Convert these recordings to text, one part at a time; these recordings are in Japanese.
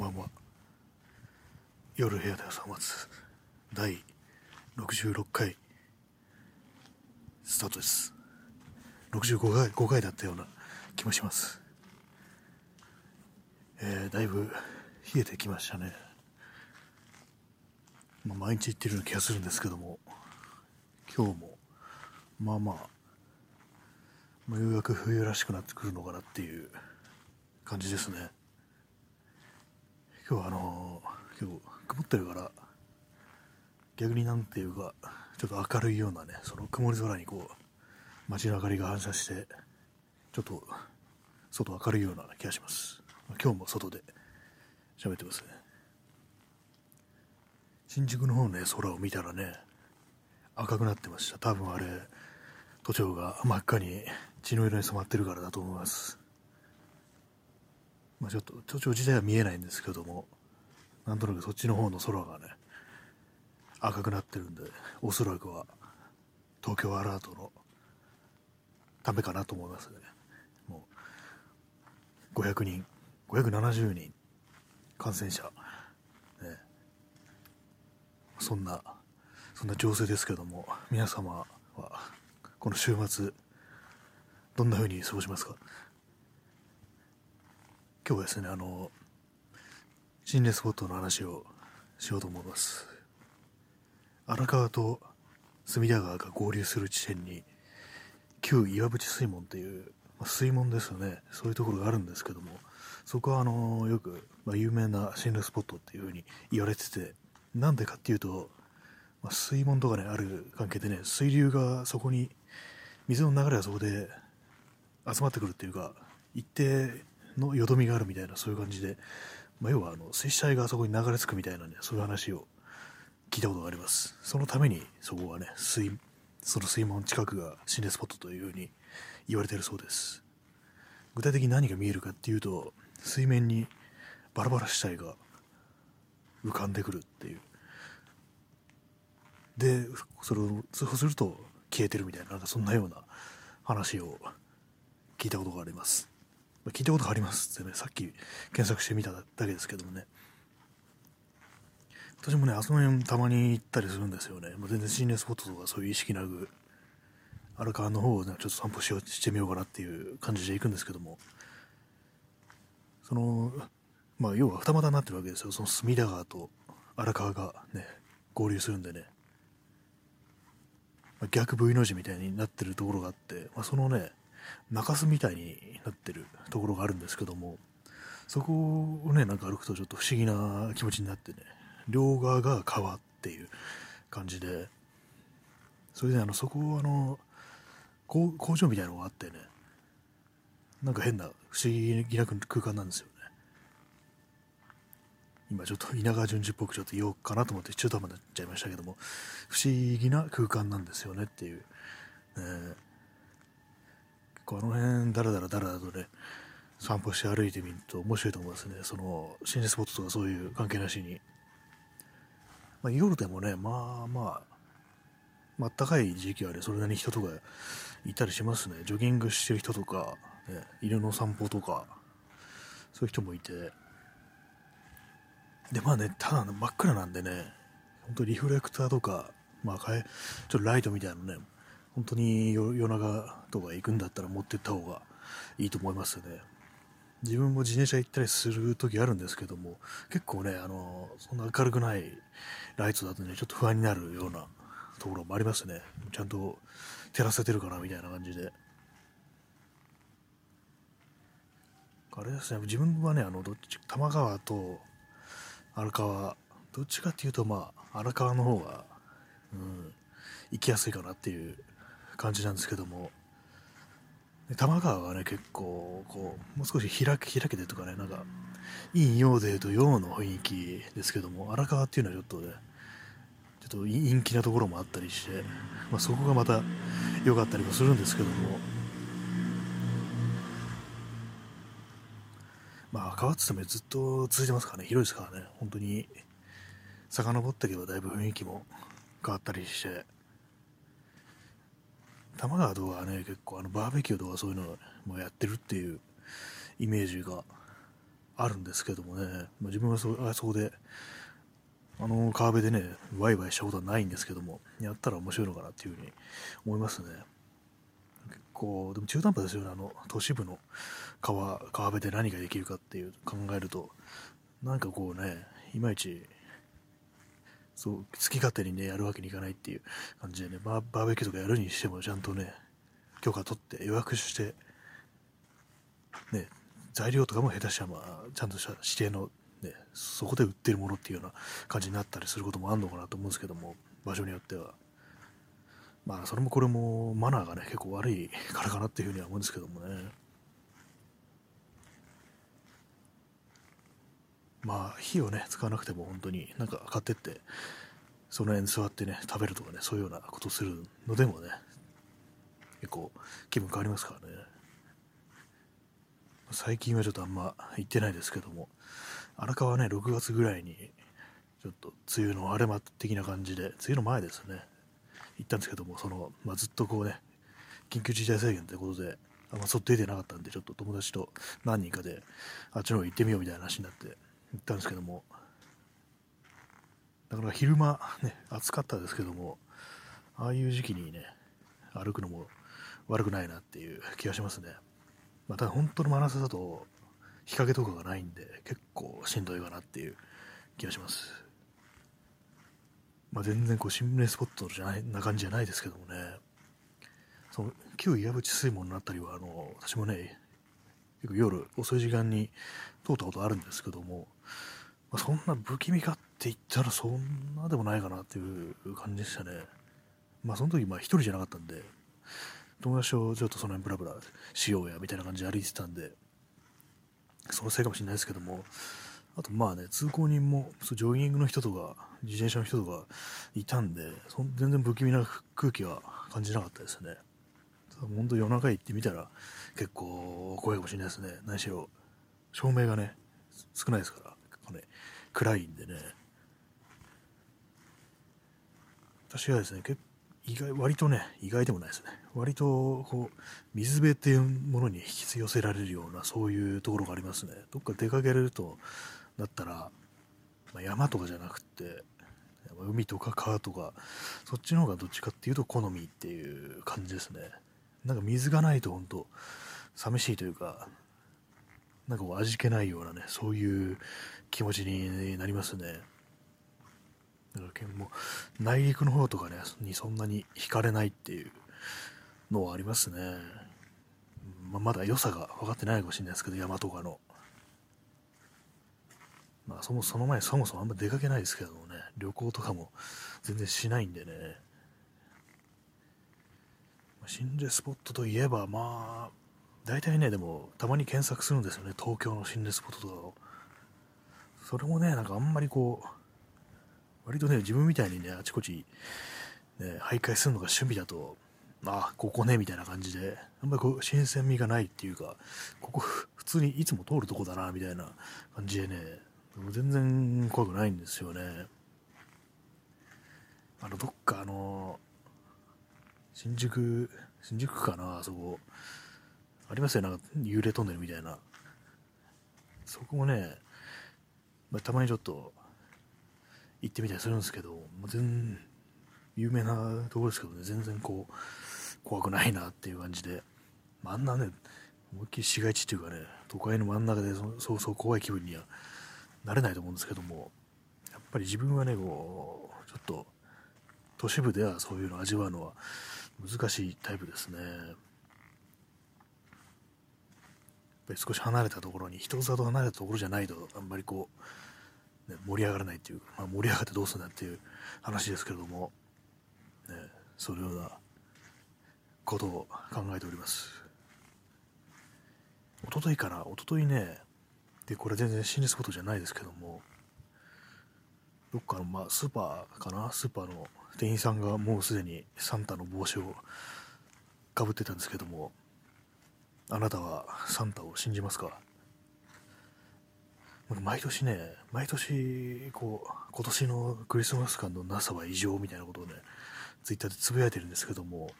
ばんは夜部屋で朝待つ。第66回。スタートです。65回 ,5 回だったような気もします。えー、だいぶ冷えてきましたね、まあ、毎日言ってるような気がするんですけども。今日もまあまあ、まあ、ようやく冬らしくなってくるのかなっていう感じですね。今日はあのー、今日曇ってるから逆になんていうかちょっと明るいようなねその曇り空にこう街の明かりが反射してちょっと外明るいような気がします。今日も外で喋ってますね。新宿の方ね空を見たらね赤くなってました。多分あれ都庁が真っ赤に血の色に染まってるからだと思います。まあ、ちょっと都庁自体は見えないんですけどもなんとなくそっちの方の空がね赤くなってるんでおそらくは東京アラートのためかなと思いますね。もう500人570人感染者、ね、そんなそんな情勢ですけども皆様はこの週末どんな風に過ごしますか？今日はですね、あの、心霊スポットの話をしようと思います。荒川と隅田川が合流する地点に、旧岩淵水門っていう、まあ、水門ですよね、そういうところがあるんですけども、そこはあのよく、まあ、有名な心霊スポットっていう風に言われてて、なんでかっていうと、まあ、水門とかね、ある関係でね、水流がそこに、水の流れがそこで集まってくるっていうか、一定のよどみがあるみたいなそういう感じで、まあ、要はあの水死体があそこに流れ着くみたいなねそういう話を聞いたことがあります。そのためにそこはね水その水門近くが心霊スポットというふうに言われてるそうです。具体的に何が見えるかっていうと水面にバラバラ死体が浮かんでくるっていう。でそれを通報すると消えてるみたいななんかそんなような話を聞いたことがあります。聞いたことがありますってね、さっき検索してみただけですけどもね。私もね、あそこ辺たまに行ったりするんですよね。もう全然心霊スポットとかそういう意識なく、荒川の方を、ね、ちょっと散歩しようしてみようかなっていう感じで行くんですけども、その、まあ、要は二股になってるわけですよ。その隅田川と荒川がね、合流するんでね、逆 V の字みたいになってるところがあって、まあ、そのね、中州みたいになってるところがあるんですけどもそこをねなんか歩くとちょっと不思議な気持ちになってね両側が川っていう感じでそれであのそこあの工場みたいなのがあってねなんか変な不思議な空間なんですよね。今ちょっと稲川淳二っぽくちょっと言おうかなと思って中途半端になっちゃいましたけども不思議な空間なんですよねっていう、えー構あの辺だらだらだらだとね散歩して歩いてみると面白いと思いますね。その心霊スポットとかそういう関係なしに、まあ、夜でもねまあまあまあったかい時期はねそれなりに人とかいたりしますね。ジョギングしてる人とか、ね、犬の散歩とかそういう人もいて。でまあねただ真っ暗なんでね本当リフレクターとかまあちょっとライトみたいなのね本当に夜中とか行くんだったら持ってった方がいいと思いますよね。自分も自転車行ったりする時あるんですけども、結構ね、あの、そんな明るくないライトだとね、ちょっと不安になるようなところもありますね。ちゃんと照らせてるかなみたいな感じで。あれですね、自分はね、あの、どっち、多摩川と荒川、どっちかっていうと、まあ、荒川の方が、うん、行きやすいかなっていう感じなんですけども、多摩川はね、結構、こう、もう少し開け、開けてとかね、なんか、陰陽で言うと陽の雰囲気ですけども、荒川っていうのはちょっとね、ちょっと陰気なところもあったりして、まあ、そこがまた良かったりもするんですけども、まあ、川って言ってもずっと続いてますからね、広いですからね、本当に、遡っていけばだいぶ雰囲気も変わったりして、多摩川とかね、結構あのバーベキューとかそういうのもやってるっていうイメージがあるんですけどもね、まあ、自分はそあそこであの川辺でねワイワイしたことはないんですけどもやったら面白いのかなっていうふうに思いますね。結構でも中途半端ですよねあの都市部の川川辺で何ができるかっていう考えると。なんかこうねいまいちそう好き勝手にねやるわけにいかないっていう感じでねバーベキューとかやるにしてもちゃんとね許可取って予約してね材料とかも下手したらまあちゃんとした指定のねそこで売ってるものっていうような感じになったりすることもあるのかなと思うんですけども場所によっては。まあそれもこれもマナーがね結構悪いからかなっていうふうには思うんですけどもね。まあ火をね使わなくても本当になんか買ってってその辺座ってね食べるとかねそういうようなことするのでもね結構気分変わりますからね。最近はちょっとあんま行ってないですけども荒川ね6月ぐらいにちょっと梅雨の荒れ間的な感じで梅雨の前ですね。行ったんですけどもその、まあ、ずっとこうね緊急事態宣言ということであんま外出てなかったんでちょっと友達と何人かであっちの方行ってみようみたいな話になって行ったんですけどもだから昼間ね暑かったですけどもああいう時期にね歩くのも悪くないなっていう気がしますね。また本当の真夏だと日陰とかがないんで結構しんどいかなっていう気がします。まあ、全然こう心霊スポットじゃないな感じじゃないですけどもね。その旧岩淵水門のあたりはあの私もね結構夜遅い時間に通ったことあるんですけども、まあ、そんな不気味かって言ったらそんなでもないかなっていう感じでしたね。まあその時まあ一人じゃなかったんで友達とちょっとその辺ブラブラしようやみたいな感じで歩いてたんでそのせいかもしれないですけどもあとまあね通行人もジョギングの人とか自転車の人とかいたんでそ全然不気味な空気は感じなかったですね。本当夜中行ってみたら結構怖いかもしれないですね。何しろ照明がね少ないですから。ね暗いんでね。私はですね意外割とね意外でもないですね。割とこう水辺っていうものに引き寄せられるようなそういうところがありますね。どっか出かけられるとだったら、まあ、山とかじゃなくて海とか川とかそっちの方がどっちかっていうと好みっていう感じですね。なんか水がないと本当寂しいというかなんか味気ないようなねそういう気持ちになりますね。だからもう内陸の方とかねにそんなに惹かれないっていうのはありますね、まあ、まだ良さが分かってないかもしれないですけど山とかの。まあそもその前そもそもあんま出かけないですけどね旅行とかも全然しないんでね。心霊スポットといえばまあ大体ねでもたまに検索するんですよね。東京の心霊スポットとかを。それもねなんかあんまりこう割とね、自分みたいにね、あちこち、ね、徘徊するのが趣味だと、ああ、ここね、みたいな感じで、あんまりこう、新鮮味がないっていうか、ここ、普通にいつも通るとこだな、みたいな感じでね、全然怖くないんですよね。あの、どっかあの、新宿、新宿かな、あそこ。ありますよ、なんか幽霊トンネルみたいな。そこもね、まあ、たまにちょっと行ってみたりするんですけど、もう全然有名なところですけどね、全然こう、怖くないなっていう感じで、まあ、あんなね、思いっきり市街地っていうかね、都会の真ん中でそうそう怖い気分にはなれないと思うんですけども、やっぱり自分はね、こう、ちょっと、都市部ではそういうの味わうのは難しいタイプですね。やっぱり少し離れたところに、人里離れたところじゃないと、あんまりこう、ね、盛り上がらないっていう、まあ、盛り上がってどうするんだっていう話ですけれども、ね、そのようなことを考えております。一昨日から、一昨日ね、で、これ全然心理スポットじゃないですけども、どっかの、まあ、スーパーかなスーパーの店員さんがもうすでにサンタの帽子をかぶってたんですけども、あなたはサンタを信じますか？毎年ね、毎年、こう、今年のクリスマス感のなさは異常みたいなことをね、ツイッターでつぶやいてるんですけども、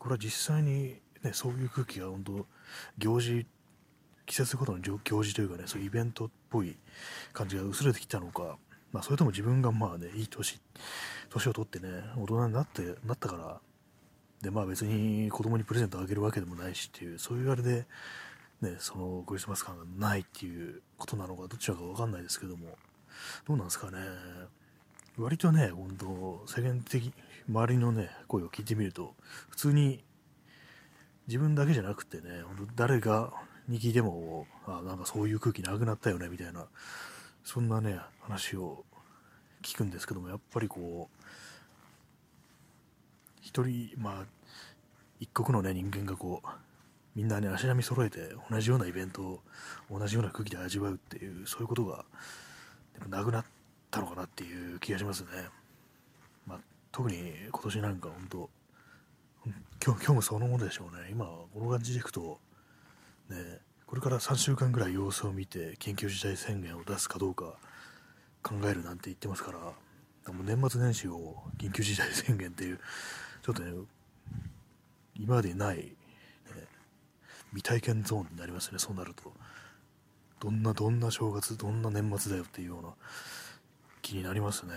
これは実際にね、そういう空気が本当、行事季節ごとの行事というかね、そういうイベントっぽい感じが薄れてきたのか、まあ、それとも自分がまあね、いい年、年を取ってね、大人になって、なったから、で、まあ別に子供にプレゼントあげるわけでもないしっていう、そういうあれで、ね、そのクリスマス感がないっていうことなのか、どちらかわかんないですけども、どうなんですかね。割とね、本当世間的、周りのね、声を聞いてみると、普通に自分だけじゃなくてね、本当誰がに聞いても、あなんかそういう空気なくなったよね、みたいな、そんなね、話を聞くんですけども、やっぱりこう、一人、まあ、一国のね、人間がこう、みんなね、足並み揃えて同じようなイベントを同じような空気で味わうっていう、そういうことが、なくなったのかなっていう気がしますね。まあ、特に今年なんか本当、今日今日もそのものでしょうね。今、この感じでいくと、ね、これから3週間ぐらい様子を見て緊急事態宣言を出すかどうか考えるなんて言ってますから、もう年末年始を緊急事態宣言っていう、ちょっとね、今までない、ね、未体験ゾーンになりますね、そうなると。どんな、どんな正月、どんな年末だよっていうような気になりますね。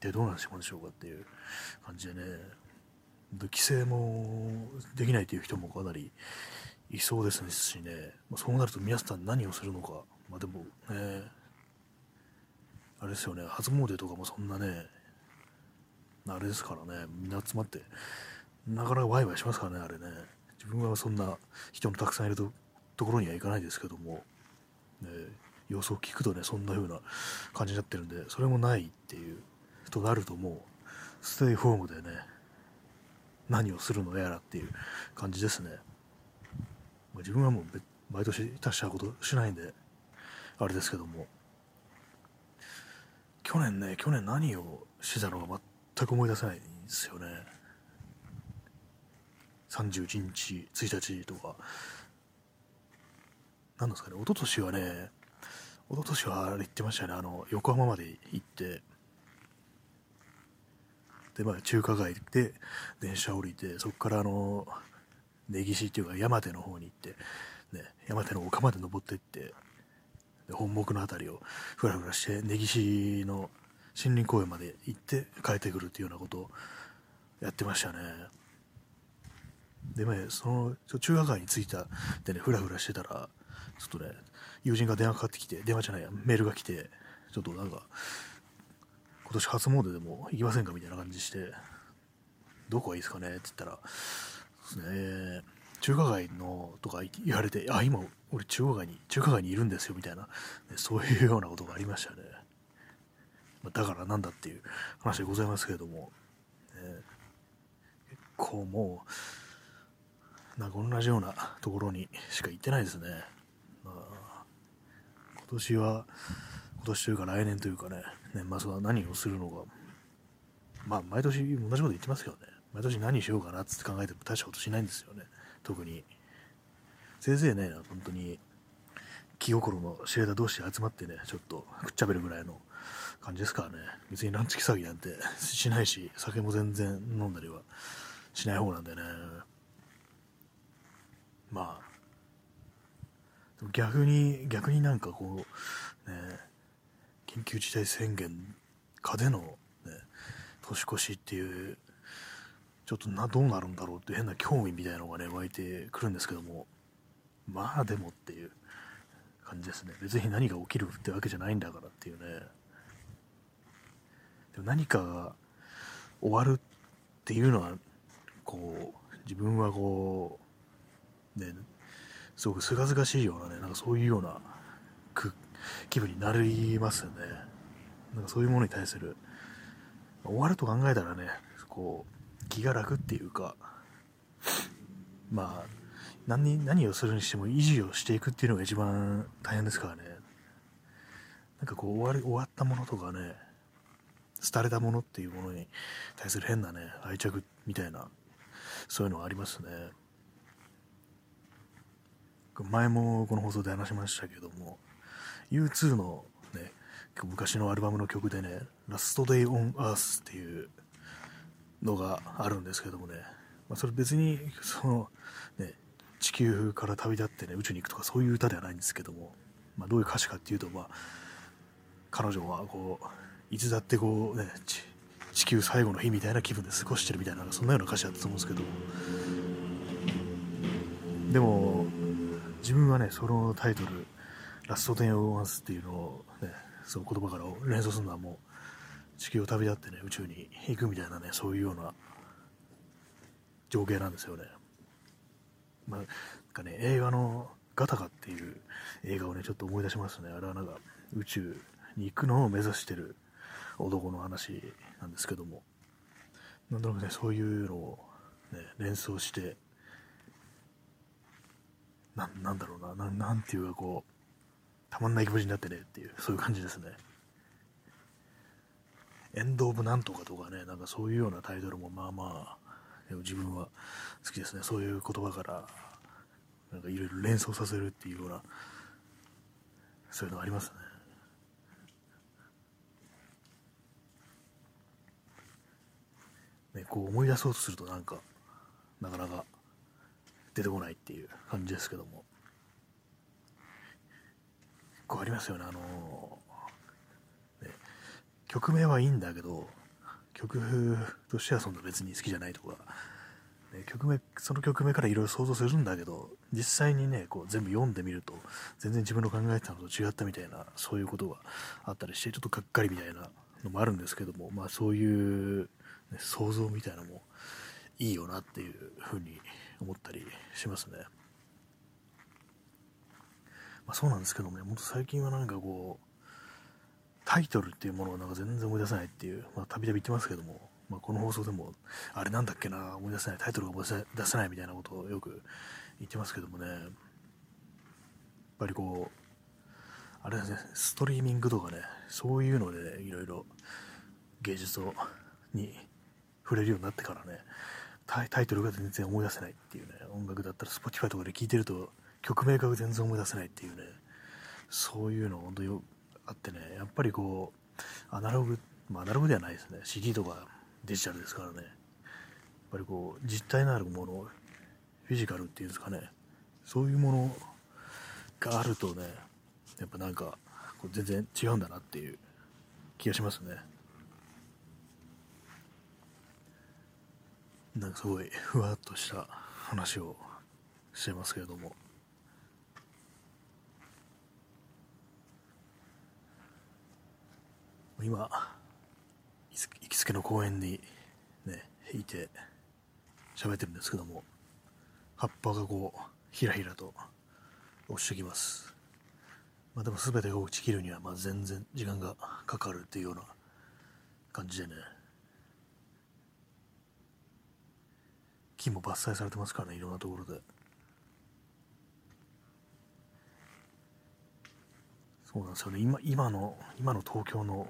で、どうなんでしょうかっていう感じでね、規制もできないという人もかなりいそうですしね、まあ、そうなると皆さん何をするのか、まあ、でもね、あれですよね、初詣とかもそんなね、あれですからね、みんな集まって、なかなかワイワイしますからね、あれね。自分はそんな人のたくさんいるとところには行かないですけども、ね、様子を聞くとね、そんな風な感じになってるんで、それもないっていう、となるともう、ステイホームでね、何をするのやらっていう感じですね。まあ、自分はもう毎年達したことしないんで、あれですけども、去年ね、去年何をしてたのか全く思い出せないですよね。31日、1日とか。なんですかね、一昨年はね、一昨年はあれ言ってましたね、あの、横浜まで行って、で、まあ、中華街で電車降りて、そこからあの、根岸っていうか山手の方に行って、ね、山手の丘まで登ってって、本木の辺りをふらふらして根岸の森林公園まで行って帰ってくるっていうようなことをやってましたね。でまあその中華街に着いたでねふらふらしてたらちょっとね友人が電話かかってきて電話じゃないやメールが来てちょっとなんか今年初詣でも行きませんか？みたいな感じしてどこがいいですかね？って言ったらですね中華街のとか言われて、あ、今、俺中華街に、中華街にいるんですよ、みたいな、ね、そういうようなことがありましたね。だからなんだっていう話でございますけれども、ね、結構もう、なんか同じようなところにしか行ってないですね。まあ、今年は、今年というか来年というかね、年末は何をするのか、まあ、毎年同じこと言ってますよね。毎年何しようかなって考えても大したことしないんですよね。特に。せいぜいね、本当に気心の知れた同士で集まってね、ちょっとくっちゃべるぐらいの感じですからね。別にランチ騒ぎなんてしないし、酒も全然飲んだりはしない方なんでね。まあ、逆に、逆になんかこう、ね、緊急事態宣言下での、ね、年越しっていうちょっとなどうなるんだろうって変な興味みたいなのがね湧いてくるんですけどもまあでもっていう感じですね別に何が起きるってわけじゃないんだからっていうね何かが終わるっていうのはこう自分はこうねすごくすがすがしいようなねなんかそういうような気分になりますよねなんかそういうものに対する終わると考えたらねこう気が楽っていうか、まあ、何何をするにしても維持をしていくっていうのが一番大変ですからね。なんかこう終わり終わったものとかね、廃れたものっていうものに対する変なね、愛着みたいな、そういうのがありますね。前もこの放送で話しましたけども、U2 のね、昔のアルバムの曲でね、ラストデイオンアースっていうのがあるんですけどもね、まあ、それ別にその、ね、地球から旅立ってね宇宙に行くとかそういう歌ではないんですけども、まあ、どういう歌詞かっていうと、まあ、彼女はこういつだってこうね地球最後の日みたいな気分で過ごしてるみたいなそんなような歌詞だったと思うんですけどでも自分はねそのタイトル「ラストテン・オー・ワンス」っていうのを、ね、その言葉から連想するのはもう地球を旅立ってね宇宙に行くみたいなねそういうような情景なんですよね。まあ、かね映画のガタガっていう映画をねちょっと思い出しますね。あれはなんか宇宙に行くのを目指してる男の話なんですけども。なんとなくねそういうのを、ね、連想してななんだろうなななんていうかこうたまんない気持ちになってねっていうそういう感じですね。エンド・オブ・なんとかとかねなんかそういうようなタイトルもまあまあ自分は好きですね。そういう言葉からなんかいろいろ連想させるっていうようなそういうのありますね。ね、こう思い出そうとするとなんかなかなか出てこないっていう感じですけども。こうありますよねあのね曲名はいいんだけど曲としてはそんな別に好きじゃないとか、ね、曲名その曲名からいろいろ想像するんだけど実際にねこう全部読んでみると全然自分の考えてたのと違ったみたいなそういうことがあったりしてちょっとがっかりみたいなのもあるんですけどもまあそういう、想像みたいなのもいいよなっていうふうに思ったりしますね。まあ、そうなんですけどもね、もっと最近はなんかこう、タイトルっていうものをなんか全然思い出せないっていう、まあ、たびたび言ってますけども、まあ、この放送でも、あれなんだっけな、思い出せない、タイトルが思い出せないみたいなことをよく言ってますけどもね、やっぱりこう、あれですね、ストリーミングとかね、そういうのでいろいろ芸術をに触れるようになってからねタイトルが全然思い出せないっていうね音楽だったら Spotify とかで聴いてると曲名が全然思い出せないっていうねそういうの本当にあってねやっぱりこうアナログ、まあ、アナログではないですね CD とかデジタルですからねやっぱりこう実体のあるものフィジカルっていうんですかねそういうものがあるとねやっぱなんかこう全然違うんだなっていう気がしますね。なんかすごいふわっとした話をしてますけれども。今行きつけの公園にねいて喋ってるんですけども葉っぱがこうひらひらと落ちてきます。まあでも全てが落ちきるにはまあ全然時間がかかるっていうような感じでね木も伐採されてますからねいろんなところで。そうなんですよね。今今の今の東京の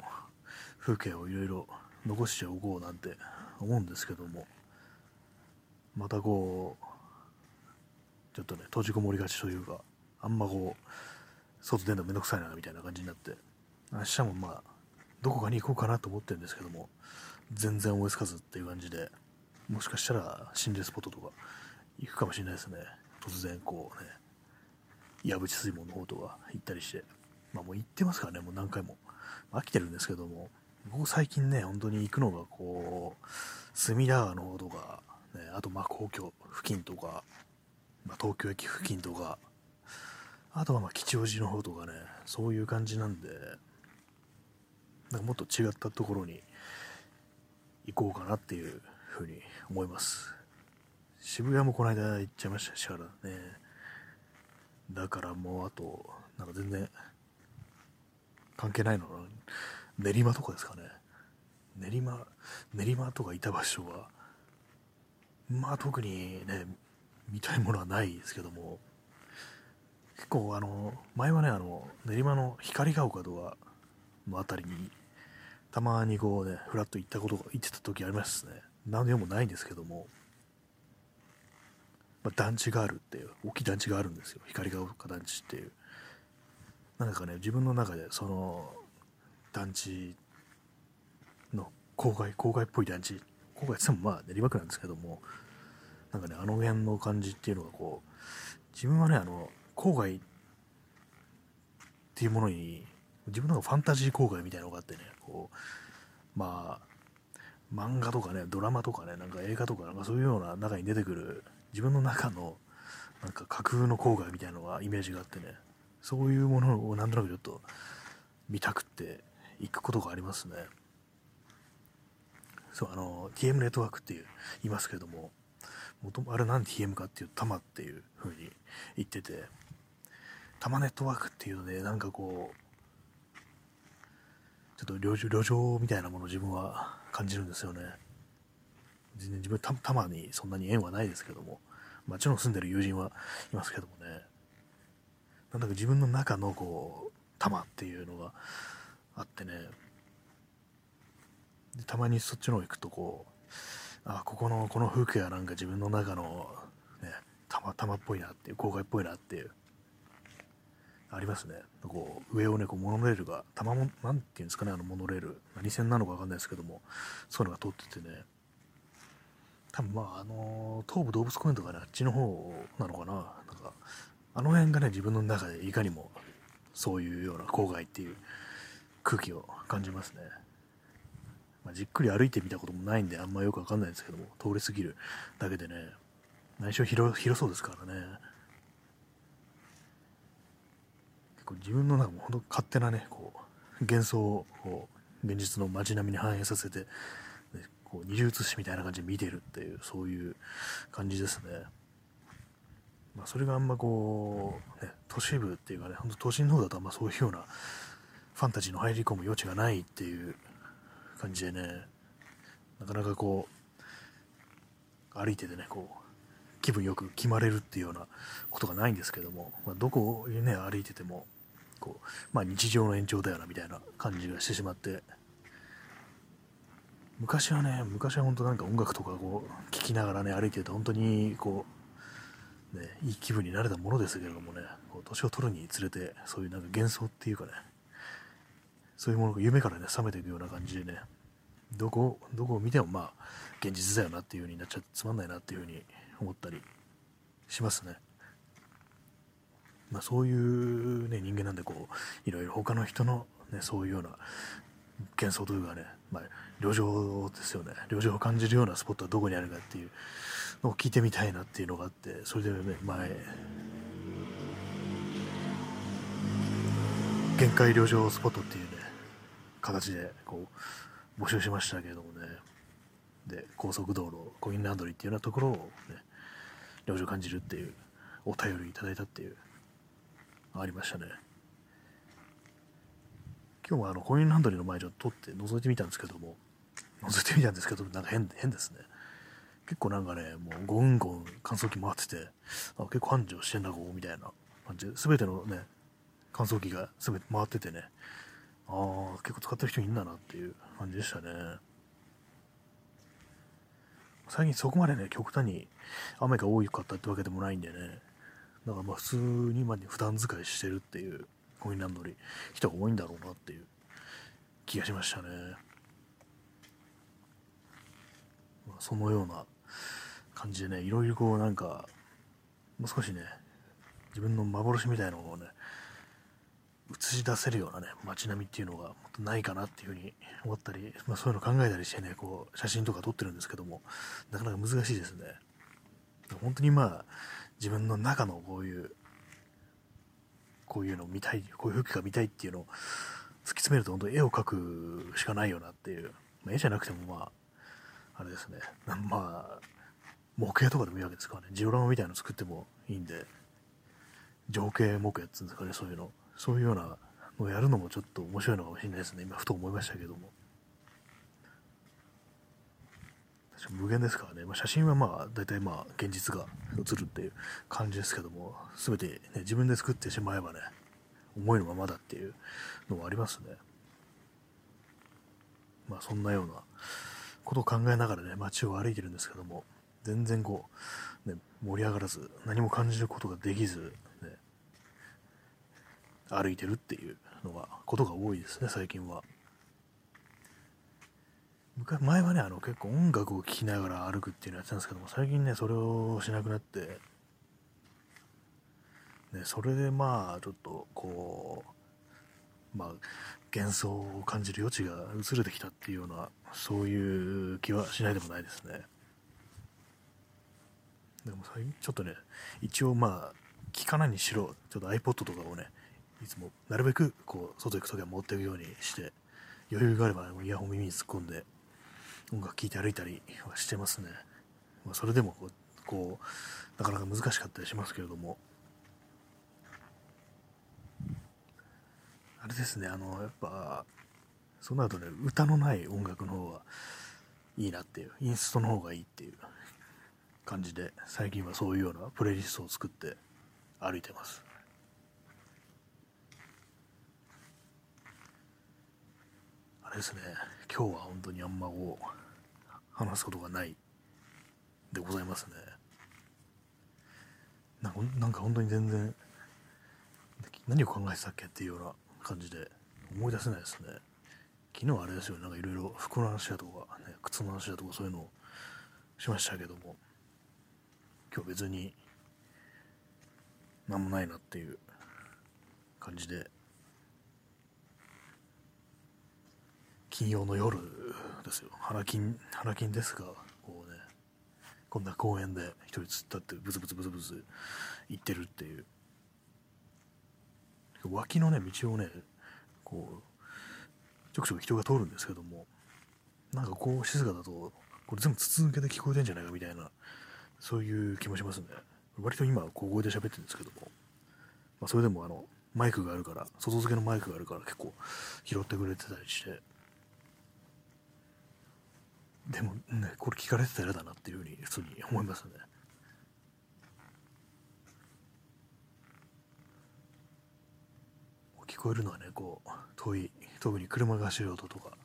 風景をいろいろ残しておこうなんて思うんですけども。またこうちょっとね閉じこもりがちというかあんまこう外出るのめんどくさいなみたいな感じになって。明日もまあどこかに行こうかなと思ってるんですけども全然思いつかずっていう感じで。もしかしたら心霊スポットとか行くかもしれないですね。突然こうね矢淵水門の方とか行ったりして。まあもう行ってますからねもう何回も。飽きてるんですけども。僕最近ね本当に行くのがこう隅田川の方とか、ね、あとまあ皇居付近とか、まあ、東京駅付近とかあとはまあ吉祥寺の方とかねそういう感じなんでなんかもっと違ったところに行こうかなっていうふうに思います。渋谷もこの間行っちゃいましたしからね。だからもうあとなんか全然関係ないの。練馬とかですかね。練馬練馬とかいた場所はまあ特にね見たいものはないですけども。結構あの前はねあの練馬の光が丘とかの辺りにたまにこうねふらっと行ったことが行ってた時ありますね。何でもないんですけども、まあ、団地があるっていう大きい団地があるんですよ。光が丘団地っていう。なんかね自分の中でその団地の郊外郊外っぽい団地郊外って言ってもまあ練馬区なんですけどもなんかねあの辺の感じっていうのがこう自分はね、あの、郊外っていうものに、自分のファンタジー郊外みたいなのがあってね、こう、まあ、漫画とかね、ドラマとかね、なんか映画とか、なんかそういうような中に出てくる、自分の中の、なんか架空の郊外みたいなのがイメージがあってね、そういうものをなんとなくちょっと見たくって行くことがありますね。そう、あの、TM ネットワークっていう言いますけども、もとあれなんで TM かっていうと、タマっていう風に言ってて、タマネットワークっていうので、なんかこう、ちょっと旅旅情みたいなものを自分は感じるんですよね。全然自分た、たまにそんなに縁はないですけども、もちろん住んでる友人はいますけどもね、なんだか自分の中のこう、玉っていうのがあってね、たまにそっちの方行くとこう、あ、ここの、この風景はなんか自分の中の、ね、玉、玉っぽいなっていう、郊外っぽいなっていう、ありますね。こう上をね、こうモノレールが、たまも、なんていうんですかね、あのモノレール、何線なのかわかんないですけども、そういうのが通っててね、多分まあ、あの東武動物公園とかね、あっちの方なのかな、なんか、あの辺がね、自分の中でいかにもそういうような郊外っていう空気を感じますね。まあ、じっくり歩いてみたこともないんで、あんまよくわかんないですけども、通り過ぎるだけでね、内緒広広そうですからね。こう自分の中も本当勝手なねこう幻想をこう現実の街並みに反映させて、こう二重写しみたいな感じで見てるっていうそういう感じですね。まあ、それがあんまこう、ね、都市部っていうかね、本当都心の方だとあんまそういうようなファンタジーの入り込む余地がないっていう感じでね、なかなかこう、歩いててね、こう、気分よく決まれるっていうようなことがないんですけども、まあ、どこをね、歩いてても、こう、まあ、日常の延長だよなみたいな感じがしてしまって昔はね昔は本当なんか音楽とかこう聴きながらね歩いてると本当にこうねいい気分になれたものですけれどもねこう年を取るにつれてそういうなんか幻想っていうかねそういうものが夢からね覚めていくような感じでねどこどこを見てもまあ現実だよなっていう風になっちゃってつまんないなっていう風に思ったりしますね。まあ、そういう、ね、人間なんでこういろいろ他の人の、ね、そういうような幻想というかね、まあ、旅情ですよね。旅情を感じるようなスポットはどこにあるかっていうのを聞いてみたいなっていうのがあってそれでね前限界旅情スポットっていうね形でこう募集しましたけれどもね。で高速道路コインランドリーっていうようなところをね旅情感じるっていうお便りいただいたっていうありましたね。今日はあのコインランドリーの前ちょっと撮って覗いてみたんですけども、覗いてみたんですけど、なんか変変ですね。結構なんかね、もうゴンゴン乾燥機回ってて、あ結構繁盛してんだ、ここみたいな感じで、すべてのね、乾燥機がすべて回っててね、ああ、結構使ってる人いるんだなっていう感じでしたね。最近そこまでね、極端に雨が多かったってわけでもないんでね、だからまあ普通にま普段使いしてるっていうコインランドリー人が多いんだろうなっていう気がしましたね、まあ、そのような感じでねいろいろこうなんかもう少しね自分の幻みたいなのをね映し出せるようなね街並みっていうのがもっとないかなっていうふうに思ったり、まあ、そういうの考えたりしてねこう写真とか撮ってるんですけどもなかなか難しいですね。本当にまあ自分の中のこういうこういうのを見たいこういう風景が見たいっていうのを突き詰めると本当に絵を描くしかないよなっていう、まあ、絵じゃなくてもまああれですね。まあ模型とかでもいいわけですからね。ジオラマみたいなの作ってもいいんで。情景模型っていうんですかねそういうの。そういうようなのをやるのもちょっと面白いのかもしれないですね。今ふと思いましたけども。無限ですからね、まあ、写真はまあ大体まあ現実が映るっていう感じですけども全て、ね、自分で作ってしまえばね思いのままだっていうのはありますねまあそんなようなことを考えながらね街を歩いてるんですけども全然こう、ね、盛り上がらず何も感じることができず、ね、歩いてるっていうのがことが多いですね最近は。前はね、あの結構音楽を聴きながら歩くっていうのやってたんですけども、最近ね、それをしなくなって、ね、それでまあちょっとこうまあ幻想を感じる余地が薄れてきたっていうようなそういう気はしないでもないですね。でも最近ちょっとね一応まあ聞かないにしろちょっと iPod とかをねいつもなるべくこう外行く時は持っていくようにして余裕があればイヤホン耳に突っ込んで音楽聴いて歩いたりはしてますね、まあ、それでもこうこうなかなか難しかったりしますけれども。あれですねあのやっぱそうなるとね歌のない音楽の方がいいなっていうインストの方がいいっていう感じで最近はそういうようなプレイリストを作って歩いてます。あれですね。今日は本当にあんまこう話すことがないでございますね。なんかなんか本当に全然何を考えてたっけっていうような感じで思い出せないですね。昨日あれですよ。なんかいろいろ服の話だとか、ね、靴の話だとかそういうのをしましたけども今日別に何もないなっていう感じで金曜の夜ですよ。花金花金ですがこうねこんな公園で一人突っ立ってブツブツブツブツ行ってるっていう。脇のね道をねこうちょくちょく人が通るんですけどもなんかこう静かだとこれ全部筒抜けで聞こえてんじゃないかみたいなそういう気もしますね。割と今小声で喋ってるんですけども、まあ、それでもあのマイクがあるから外付けのマイクがあるから結構拾ってくれてたりしてでもねこれ聞かれてたら嫌だなっていうふうに普通に思いますね。聞こえるのはねこう遠い特に車が走る音とか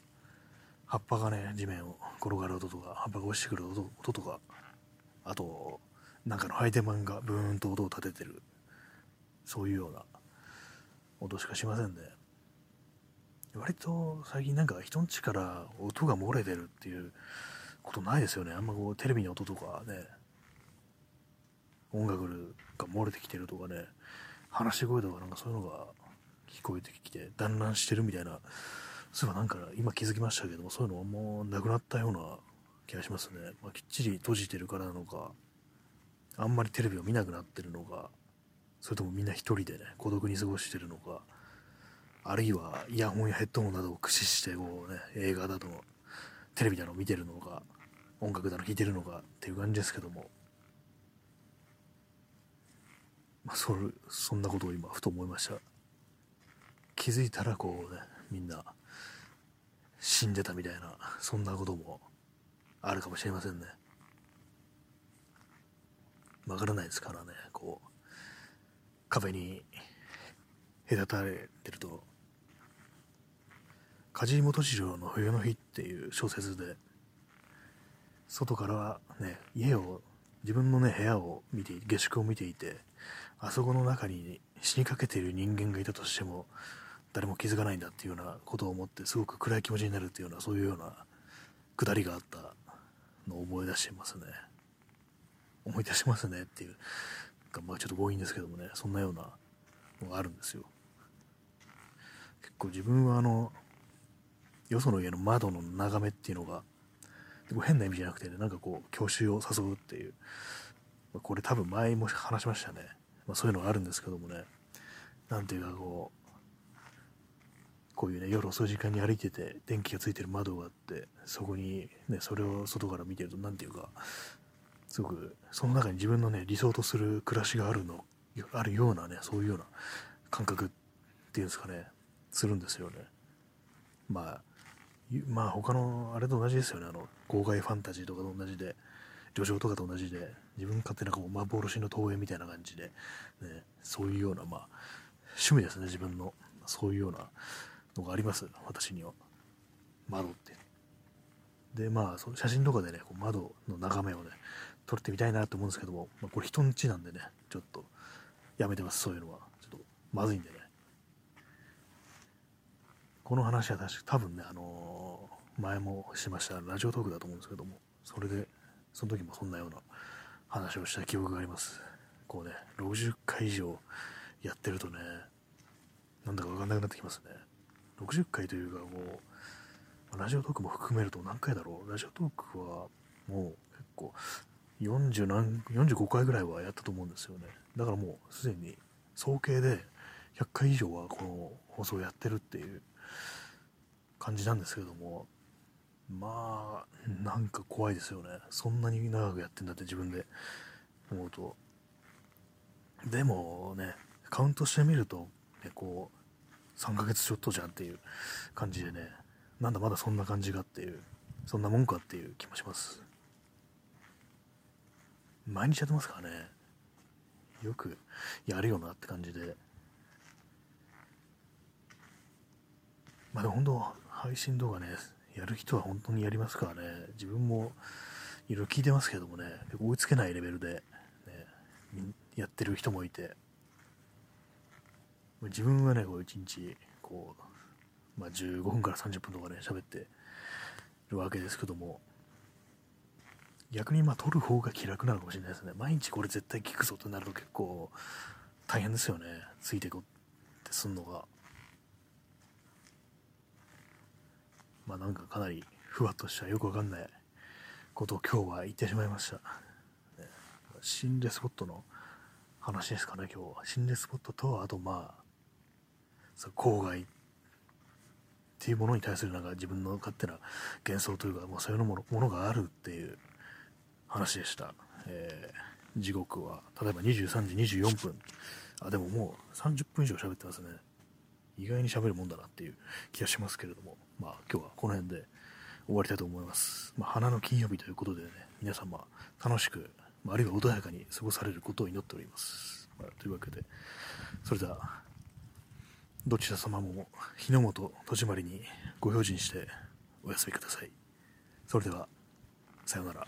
葉っぱがね地面を転がる音とか葉っぱが落ちてくる音音とかあとなんかの配電盤がブーンと音を立ててるそういうような音しかしませんね。割と最近なんか人んちから音が漏れてるっていうことないですよね。あんまこうテレビの音とかね。音楽が漏れてきてるとかね。話し声とかなんかそういうのが聞こえてきて団らんしてるみたいなそういえばなんか今気づきましたけどもそういうのはもうなくなったような気がしますね、まあ、きっちり閉じてるからなのかあんまりテレビを見なくなってるのかそれともみんな一人でね孤独に過ごしてるのか。あるいはイヤホンやヘッドホンなどを駆使してこうね映画だとテレビだの見てるのか音楽だの聴いてるのかっていう感じですけども。まあそれそんなことを今ふと思いました。気づいたらこうねみんな死んでたみたいなそんなこともあるかもしれませんね。わからないですからねこう壁に隔たれてると。梶井元次郎の「冬の日」っていう小説で外からね家を自分のね部屋を見て下宿を見ていてあそこの中に死にかけている人間がいたとしても誰も気づかないんだっていうようなことを思ってすごく暗い気持ちになるっていうようなそういうようなくだりがあったのを思い出してますね。思い出しますねっていうまあちょっと強引ですけどもねそんなようなのがあるんですよ。結構自分はあのよその家の窓の眺めっていうのが変な意味じゃなくてねなんかこう郷愁を誘うっていう。まこれ多分前も話しましたね、まあ、そういうのがあるんですけどもね。なんていうかこうこういうね夜遅い時間に歩いてて電気がついてる窓があってそこにねそれを外から見てると何ていうかすごくその中に自分のね理想とする暮らしがあるのあるようなねそういうような感覚っていうんですかねするんですよね。まあまあ他のあれと同じですよね。あの号外ファンタジーとかと同じで旅情とかと同じで自分勝手なこう幻の投影みたいな感じで、ね、そういうようなまあ趣味ですね自分の。そういうようなのがあります。私には。窓って。でまあその写真とかでねこう窓の眺めをね撮ってみたいなと思うんですけども、まあ、これ人んちなんでねちょっとやめてます。そういうのは。ちょっとまずいんでね。この話は確か多分ねあのー、前もしましたラジオトークだと思うんですけどもそれでその時もそんなような話をした記憶があります構ね、60回以上やってるとね、なんだかわかんなくなってきますね。60回というか、もう、ラジオトークも含めると何回だろう？ラジオトークはもう結構40何、45回ぐらいはやったと思うんですよね。だからもうすでに総計で100回以上はこの放送をやってるっていう感じなんですけども、まあ、なんか怖いですよね。そんなに長くやってんだって自分で思うと。でもね、カウントしてみると、ね、こう、3ヶ月ちょっとじゃんっていう感じでね、なんだまだそんな感じがっていう、そんなもんかっていう気もします。毎日やってますからね。よくやるよなって感じで。まあでも本当、配信動画ね、やる人は本当にやりますからね、自分もいろいろ聞いてますけどもね、追いつけないレベルで、ね、やってる人もいて、自分はね、こう一日、こう、まあ、15分から30分とかね、喋ってるわけですけども、逆にまあ撮る方が気楽なのかもしれないですね。毎日これ絶対聞くぞとなると結構大変ですよね。ついていこうってすんのが。まあなんかかなりふわっとしたよくわかんないことを今日は言ってしまいました。心霊スポットの話ですかね、今日は。心霊スポットと、あとまあ、そ郊外っていうものに対するなんか自分の勝手な幻想というか、もうそういうものものがあるっていう話でした。えー、時刻は、例えば23時24分。あ、でももう30分以上喋ってますね。意外に喋るもんだなっていう気がしますけれども、まあ今日はこの辺で終わりたいと思います。まあ、花の金曜日ということでね、皆様楽しく、あるいは穏やかに過ごされることを祈っております。まあ、というわけで、それでは、どちら様も日の本戸締まりにご用心してお休みください。それでは、さようなら。